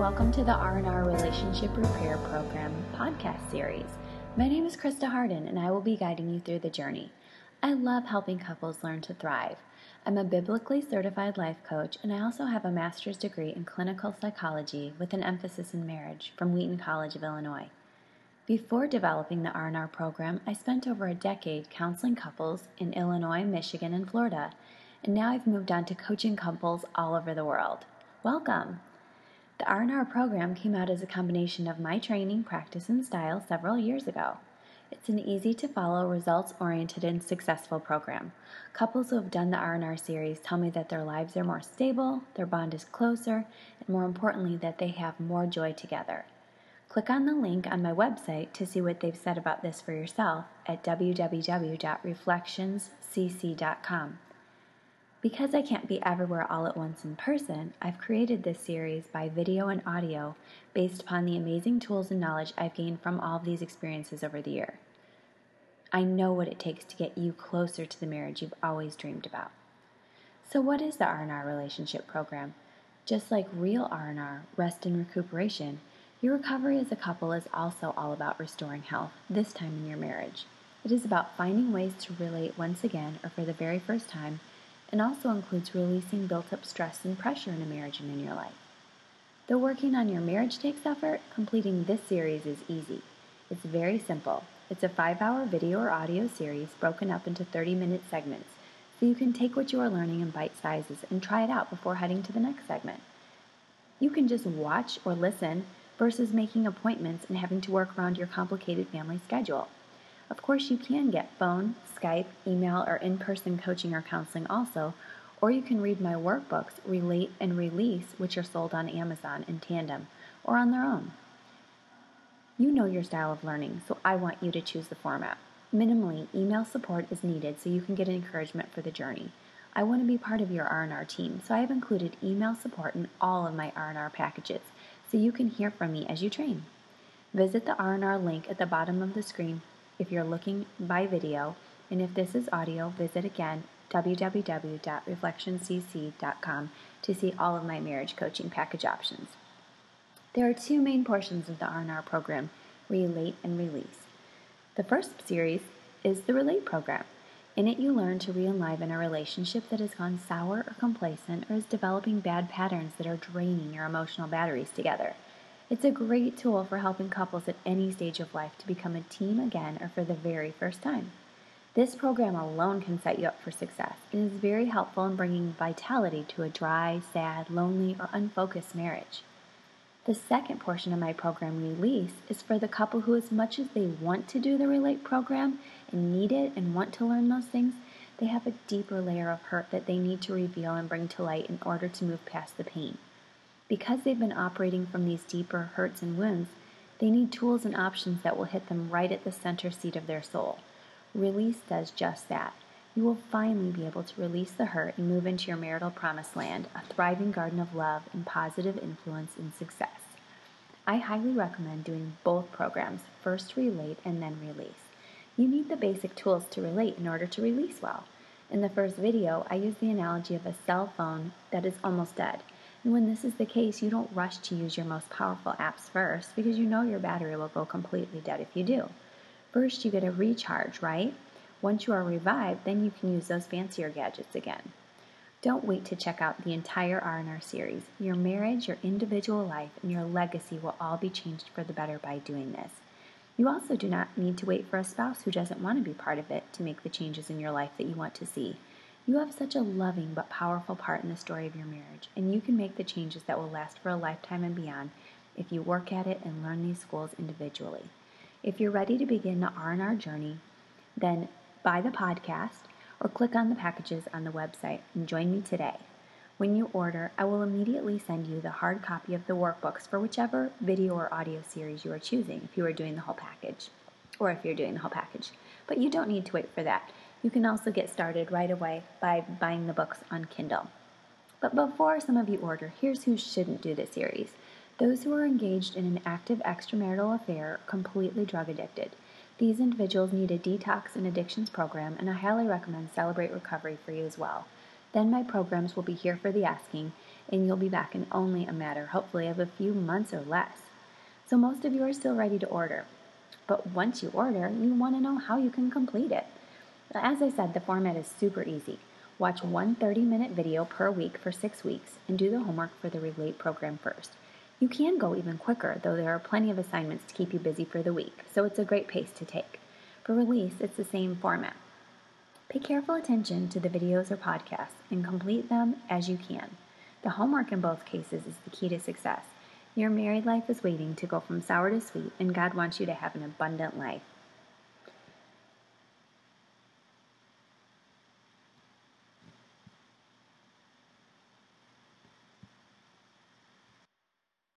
welcome to the R&R Relationship Repair Program podcast series. My name is Christa Hardin and I will be guiding you through the journey. I love helping couples learn to thrive. I'm a biblically certified life coach and I also have a master's degree in clinical psychology with an emphasis in marriage from Wheaton College of Illinois. Before developing the R&R program, I spent over a decade counseling couples in Illinois, Michigan, and Florida, and now I've moved on to coaching couples all over the world. Welcome! The R&R program came out as a combination of my training, practice, and style several years ago. It's an easy to follow, results oriented, and successful program. Couples who have done the R&R series tell me that their lives are more stable, their bond is closer, and more importantly, that they have more joy together. Click on the link on my website to see what they've said about this for yourself at www.reflectionscc.com. Because I can't be everywhere all at once in person, I've created this series by video and audio based upon the amazing tools and knowledge I've gained from all of these experiences over the year. I know what it takes to get you closer to the marriage you've always dreamed about. So what is the R&R relationship program? Just like real R&R, rest and recuperation, your recovery as a couple is also all about restoring health, this time in your marriage. It is about finding ways to relate once again or for the very first time and also includes releasing built up stress and pressure in a marriage and in your life. Though working on your marriage takes effort, completing this series is easy. It's very simple. It's a five hour video or audio series broken up into 30 minute segments, so you can take what you are learning in bite sizes and try it out before heading to the next segment. You can just watch or listen versus making appointments and having to work around your complicated family schedule. Of course, you can get phone, Skype, email, or in person coaching or counseling also, or you can read my workbooks, Relate and Release, which are sold on Amazon in tandem or on their own. You know your style of learning, so I want you to choose the format. Minimally, email support is needed so you can get encouragement for the journey. I want to be part of your R&R team, so I have included email support in all of my R&R packages so you can hear from me as you train. Visit the R&R link at the bottom of the screen if you're looking by video, and if this is audio, visit again www.reflectioncc.com to see all of my marriage coaching package options. There are two main portions of the R&R program, Relate and Release. The first series is the Relate program. In it, you learn to re-enliven a relationship that has gone sour or complacent or is developing bad patterns that are draining your emotional batteries together. It's a great tool for helping couples at any stage of life to become a team again or for the very first time. This program alone can set you up for success and is very helpful in bringing vitality to a dry, sad, lonely, or unfocused marriage. The second portion of my program, Release, is for the couple who, as much as they want to do the Relate program and need it and want to learn those things, they have a deeper layer of hurt that they need to reveal and bring to light in order to move past the pain. Because they've been operating from these deeper hurts and wounds, they need tools and options that will hit them right at the center seat of their soul. Release does just that. You will finally be able to release the hurt and move into your marital promised land, a thriving garden of love and positive influence and success. I highly recommend doing both programs, first relate and then release. You need the basic tools to relate in order to release well. In the first video, I use the analogy of a cell phone that is almost dead. And when this is the case, you don't rush to use your most powerful apps first because you know your battery will go completely dead if you do. First, you get a recharge, right? Once you are revived, then you can use those fancier gadgets again. Don't wait to check out the entire R&R series. Your marriage, your individual life, and your legacy will all be changed for the better by doing this. You also do not need to wait for a spouse who doesn't want to be part of it to make the changes in your life that you want to see. You have such a loving but powerful part in the story of your marriage, and you can make the changes that will last for a lifetime and beyond if you work at it and learn these schools individually. If you're ready to begin the R&R journey, then buy the podcast or click on the packages on the website and join me today. When you order, I will immediately send you the hard copy of the workbooks for whichever video or audio series you are choosing if you are doing the whole package or if you're doing the whole package. But you don't need to wait for that. You can also get started right away by buying the books on Kindle. But before some of you order, here's who shouldn't do this series those who are engaged in an active extramarital affair, completely drug addicted. These individuals need a detox and addictions program, and I highly recommend Celebrate Recovery for you as well. Then my programs will be here for the asking, and you'll be back in only a matter, hopefully, of a few months or less. So most of you are still ready to order. But once you order, you want to know how you can complete it. As I said, the format is super easy. Watch one 30 minute video per week for six weeks and do the homework for the Relate program first. You can go even quicker, though there are plenty of assignments to keep you busy for the week, so it's a great pace to take. For release, it's the same format. Pay careful attention to the videos or podcasts and complete them as you can. The homework in both cases is the key to success. Your married life is waiting to go from sour to sweet, and God wants you to have an abundant life.